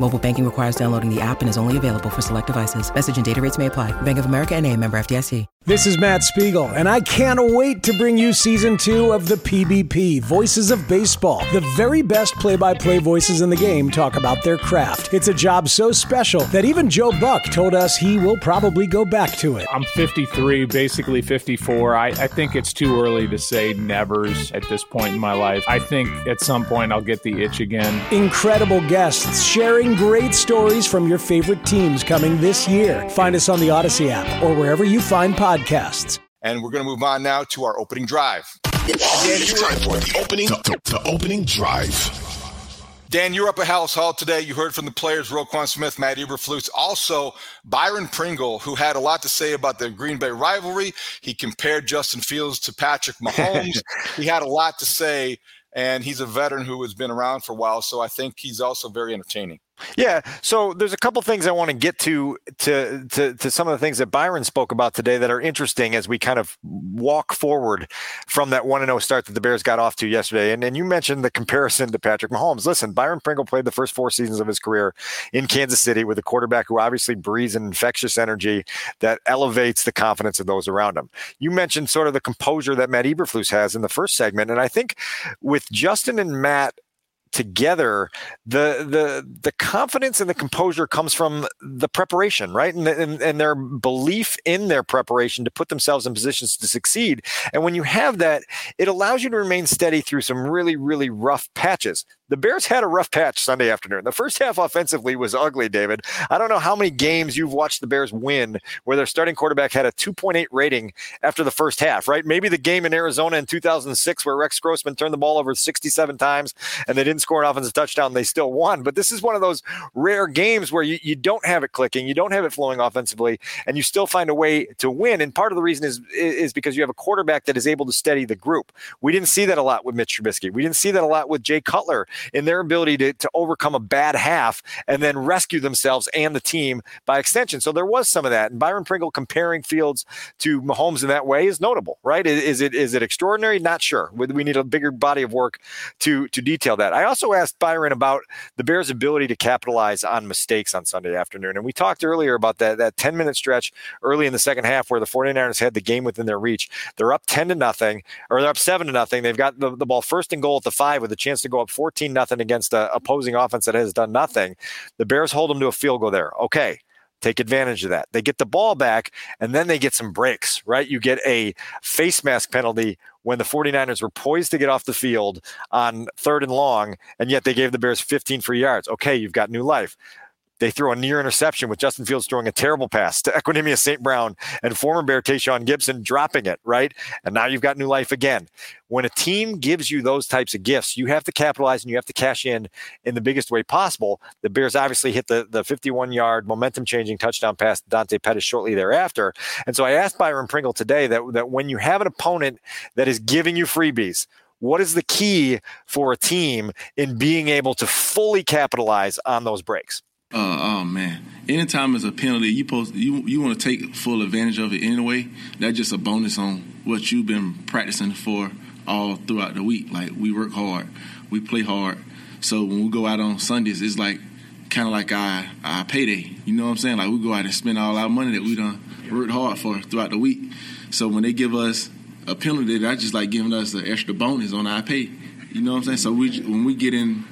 Mobile banking requires downloading the app and is only available for select devices. Message and data rates may apply. Bank of America and a member FDIC. This is Matt Spiegel, and I can't wait to bring you season two of the PBP Voices of Baseball. The very best play by play voices in the game talk about their craft. It's a job so special that even Joe Buck told us he will probably go back to it. I'm 53, basically 54. I, I think it's too early to say nevers at this point in my life. I think at some point I'll get the itch again. Incredible guests sharing great stories from your favorite teams coming this year. Find us on the Audacy app or wherever you find podcasts podcasts. And we're going to move on now to our opening drive. Dan, It's time for the opening, the, the opening drive. Dan, you're up at Halas Hall today. You heard from the players, Roquan Smith, Matt Eberflus, also Byron Pringle, who had a lot to say about the Green Bay rivalry. He compared Justin Fields to Patrick Mahomes. he had a lot to say, and he's a veteran who has been around for a while. So I think he's also very entertaining. Yeah, so there's a couple things I want to get to, to to to some of the things that Byron spoke about today that are interesting as we kind of walk forward from that one and zero oh start that the Bears got off to yesterday. And and you mentioned the comparison to Patrick Mahomes. Listen, Byron Pringle played the first four seasons of his career in Kansas City with a quarterback who obviously breathes an infectious energy that elevates the confidence of those around him. You mentioned sort of the composure that Matt Eberflus has in the first segment, and I think with Justin and Matt together, the the the confidence and the composure comes from the preparation, right? And, and, and their belief in their preparation to put themselves in positions to succeed. And when you have that, it allows you to remain steady through some really, really rough patches the Bears had a rough patch Sunday afternoon. The first half offensively was ugly, David. I don't know how many games you've watched the Bears win where their starting quarterback had a 2.8 rating after the first half, right? Maybe the game in Arizona in 2006 where Rex Grossman turned the ball over 67 times and they didn't score an offensive touchdown, they still won. But this is one of those rare games where you, you don't have it clicking, you don't have it flowing offensively, and you still find a way to win. And part of the reason is, is because you have a quarterback that is able to steady the group. We didn't see that a lot with Mitch Trubisky. We didn't see that a lot with Jay Cutler in their ability to, to overcome a bad half and then rescue themselves and the team by extension. So there was some of that. And Byron Pringle comparing Fields to Mahomes in that way is notable, right? Is, it is it extraordinary? Not sure. We need a bigger body of work to to detail that. I also asked Byron about the Bears' ability to capitalize on mistakes on Sunday afternoon. And we talked earlier about that, that 10 minute stretch early in the second half where the 49ers had the game within their reach. They're up 10 to nothing, or they're up 7 to nothing. They've got the, the ball first and goal at the five with a chance to go up 14 nothing against a opposing offense that has done nothing. The Bears hold them to a field goal there. Okay take advantage of that. They get the ball back and then they get some breaks, right? You get a face mask penalty when the 49ers were poised to get off the field on third and long, and yet they gave the Bears 15 free yards. Okay, you've got new life. They throw a near interception with Justin Fields throwing a terrible pass to Equanimeous St. Brown and former Bear Tashaun Gipson dropping it, right? And now you've got new life again. When a team gives you those types of gifts, you have to capitalize and you have to cash in in the biggest way possible. The Bears obviously hit the, the 51 yard momentum changing touchdown pass to Dante Pettis shortly thereafter. And so I asked Byron Pringle today that, that when you have an opponent that is giving you freebies, what is the key for a team in being able to fully capitalize on those breaks? Uh, oh man! Anytime it's a penalty, you post you you want to take full advantage of it anyway. That's just a bonus on what you've been practicing for all throughout the week. Like we work hard, we play hard. So when we go out on Sundays, it's like kind of like our our payday. You know what I'm saying? Like we go out and spend all our money that we done worked hard for throughout the week. So when they give us a penalty, that's just like giving us an extra bonus on our pay. You know what I'm saying? So we when we get in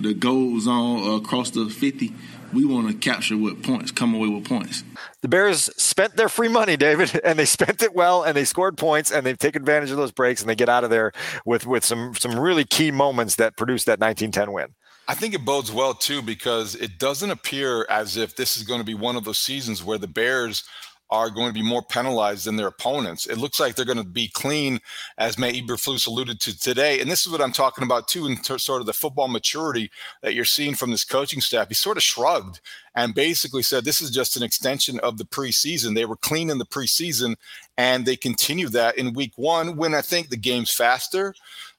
the the goal zone uh, across the 50, we want to capture with points, come away with points. The Bears spent their free money, David, and they spent it well, and they scored points, and they take advantage of those breaks, and they get out of there with with some some really key moments that produced that 1910 win. I think it bodes well too because it doesn't appear as if this is going to be one of those seasons where the Bears are going to be more penalized than their opponents. It looks like they're going to be clean, as Matt Eberflus alluded to today. And this is what I'm talking about too, in sort of the football maturity that you're seeing from this coaching staff. He sort of shrugged and basically said this is just an extension of the preseason. They were clean in the preseason, and they continue that in week one when I think the game's faster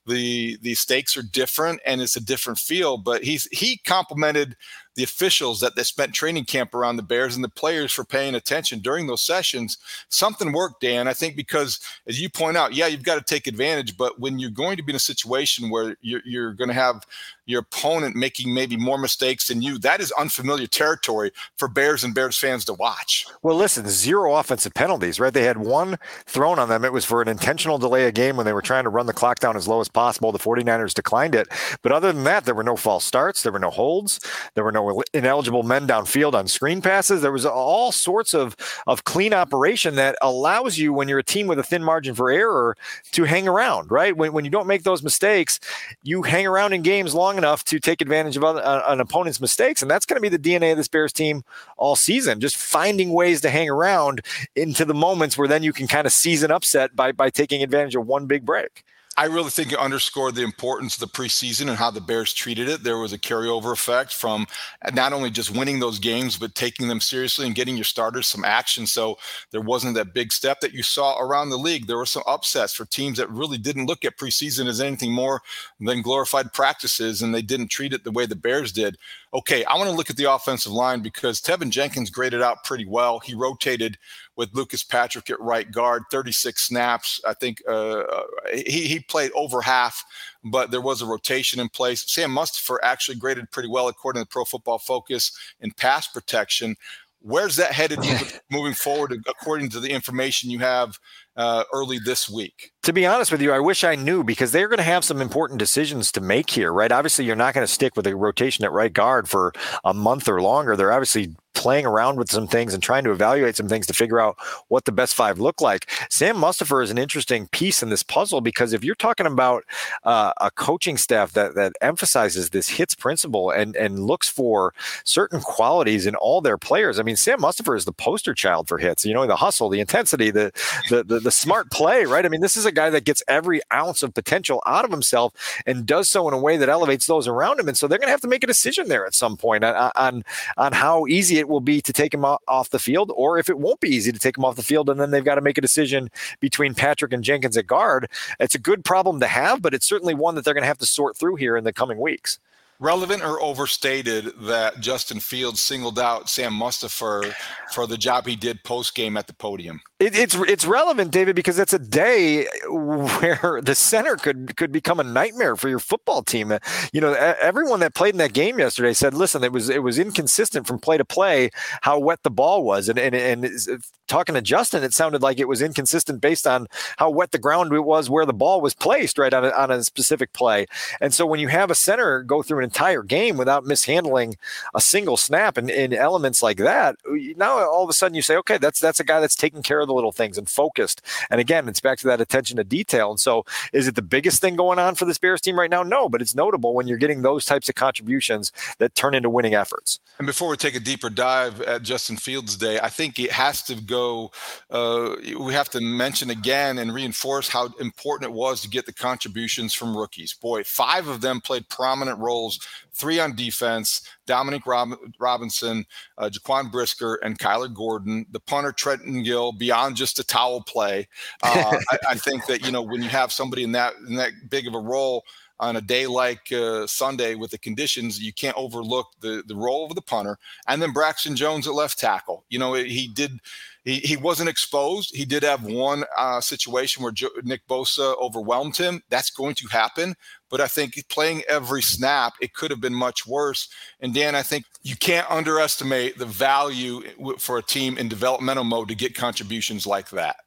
the the stakes are different and it's a different feel but he's he complimented the officials that they spent training camp around the Bears and the players for paying attention during those sessions. Something worked, Dan. I think because, as you point out, yeah, you've got to take advantage, but when you're going to be in a situation where you're, you're going to have your opponent making maybe more mistakes than you, that is unfamiliar territory for Bears and Bears fans to watch. Well, listen, zero offensive penalties, right? They had one thrown on them. It was for an intentional delay of game when they were trying to run the clock down as low as possible. The 49ers declined it. But other than that, there were no false starts, there were no holds, there were no ineligible men downfield on screen passes. There was all sorts of, of clean operation that allows you, when you're a team with a thin margin for error, to hang around, right? When, when you don't make those mistakes, you hang around in games long enough to take advantage of other, uh, an opponent's mistakes. And that's going to be the DNA of this Bears team all season, just finding ways to hang around into the moments where then you can kind of seize an upset by, by taking advantage of one big break. I really think it underscored the importance of the preseason and how the Bears treated it. There was a carryover effect from not only just winning those games, but taking them seriously and getting your starters some action. So there wasn't that big step that you saw around the league. There were some upsets for teams that really didn't look at preseason as anything more than glorified practices, and they didn't treat it the way the Bears did. Okay, I want to look at the offensive line because Teven Jenkins graded out pretty well. He rotated with Lucas Patrick at right guard, 36 snaps. I think uh, he, he played over half, but there was a rotation in place. Sam Mustipher actually graded pretty well according to Pro Football Focus in pass protection. Where's that headed moving forward, according to the information you have uh, early this week? To be honest with you, I wish I knew because they're going to have some important decisions to make here, right? Obviously, you're not going to stick with a rotation at right guard for a month or longer. They're obviously playing around with some things and trying to evaluate some things to figure out what the best five look like. Sam Mustipher is an interesting piece in this puzzle because if you're talking about uh, a coaching staff that that emphasizes this hits principle and and looks for certain qualities in all their players, I mean, Sam Mustipher is the poster child for hits. You know, the hustle, the intensity, the the the, the smart play, right? I mean, this is a guy that gets every ounce of potential out of himself and does so in a way that elevates those around him. And so they're going to have to make a decision there at some point on on, on how easy it will be to take him off the field, or if it won't be easy to take him off the field, and then they've got to make a decision between Patrick and Jenkins at guard. It's a good problem to have, but it's certainly one that they're going to have to sort through here in the coming weeks relevant or overstated that Justin Fields singled out Sam Mustipher for the job he did post game at the podium? It, it's it's relevant, David, because it's a day where the center could could become a nightmare for your football team. Uh, you know, everyone that played in that game yesterday said, "Listen, it was it was inconsistent from play to play how wet the ball was." And and and uh, talking to Justin, it sounded like it was inconsistent based on how wet the ground it was where the ball was placed, right on a, on a specific play. And so when you have a center go through an entire game without mishandling a single snap and in elements like that, now all of a sudden you say, okay, that's that's a guy that's taking care of the little things and focused. And again, it's back to that attention to detail. And so, is it the biggest thing going on for this Bears team right now? No, but it's notable when you're getting those types of contributions that turn into winning efforts. And before we take a deeper dive at Justin Fields' day, I think it has to go. Uh, we have to mention again and reinforce how important it was to get the contributions from rookies. Boy, five of them played prominent roles three on defense Dominique Rob- Robinson, uh, Jaquan Brisker, and Kyler Gordon. The punter, Trenton Gill, beyond just a towel play. Uh, I, I, think that, you know, when you have somebody in that, in that big of a role, on a day like uh, Sunday with the conditions, you can't overlook the the role of the punter. And then Braxton Jones at left tackle. You know, he did he, he wasn't exposed. He did have one uh, situation where Nick Bosa overwhelmed him. That's going to happen. But I think playing every snap, it could have been much worse. And Dan, I think you can't underestimate the value for a team in developmental mode to get contributions like that.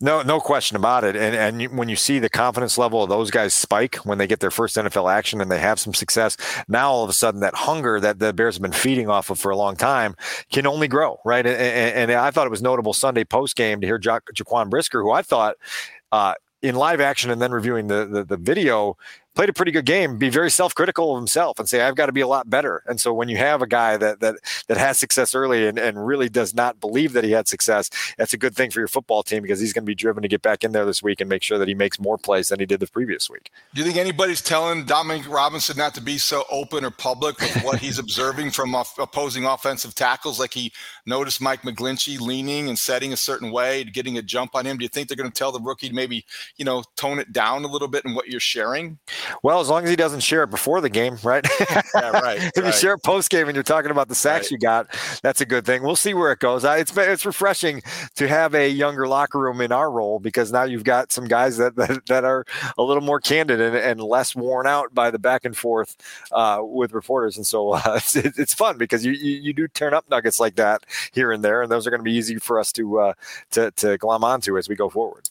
No, no question about it. And and when you see the confidence level of those guys spike when they get their first NFL action and they have some success, now all of a sudden that hunger that the Bears have been feeding off of for a long time can only grow, right? And, and, I thought it was notable Sunday post game to hear ja- Jaquan Brisker, who I thought. Uh, in live action and then reviewing the, the, the video played a pretty good game, be very self-critical of himself and say, I've got to be a lot better. And so when you have a guy that that that has success early and, and really does not believe that he had success, that's a good thing for your football team because he's going to be driven to get back in there this week and make sure that he makes more plays than he did the previous week. Do you think anybody's telling Dominique Robinson not to be so open or public with what he's observing from opposing offensive tackles? Like he noticed Mike McGlinchey leaning and setting a certain way, getting a jump on him. Do you think they're going to tell the rookie to maybe, you know, tone it down a little bit in what you're sharing? Well, as long as he doesn't share it before the game, right? yeah, right. if right. you share it post game and you're talking about the sacks right. you got, that's a good thing. We'll see where it goes. It's it's refreshing to have a younger locker room in our role because now you've got some guys that that, that are a little more candid and, and less worn out by the back and forth uh, with reporters, and so uh, it's, it's fun because you, you, you do turn up nuggets like that here and there, and those are going to be easy for us to uh, to to glom onto as we go forward.